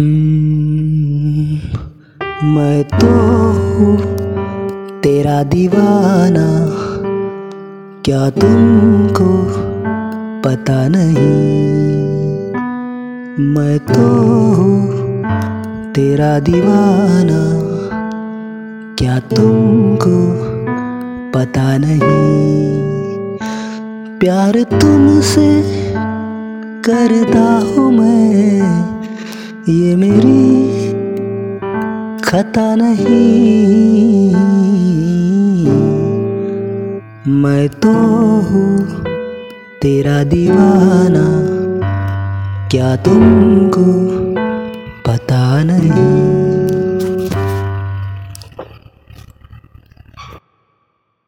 हम्म, मैं तो हूँ तेरा दीवाना। क्या तुमको पता नहीं? मैं तो हूँ तेरा दीवाना। क्या तुमको पता नहीं? प्यार तुमसे करता हूँ मैं। ये मेरी खता नहीं। मैं तो हूँ तेरा दीवाना। क्या तुमको पता नहीं?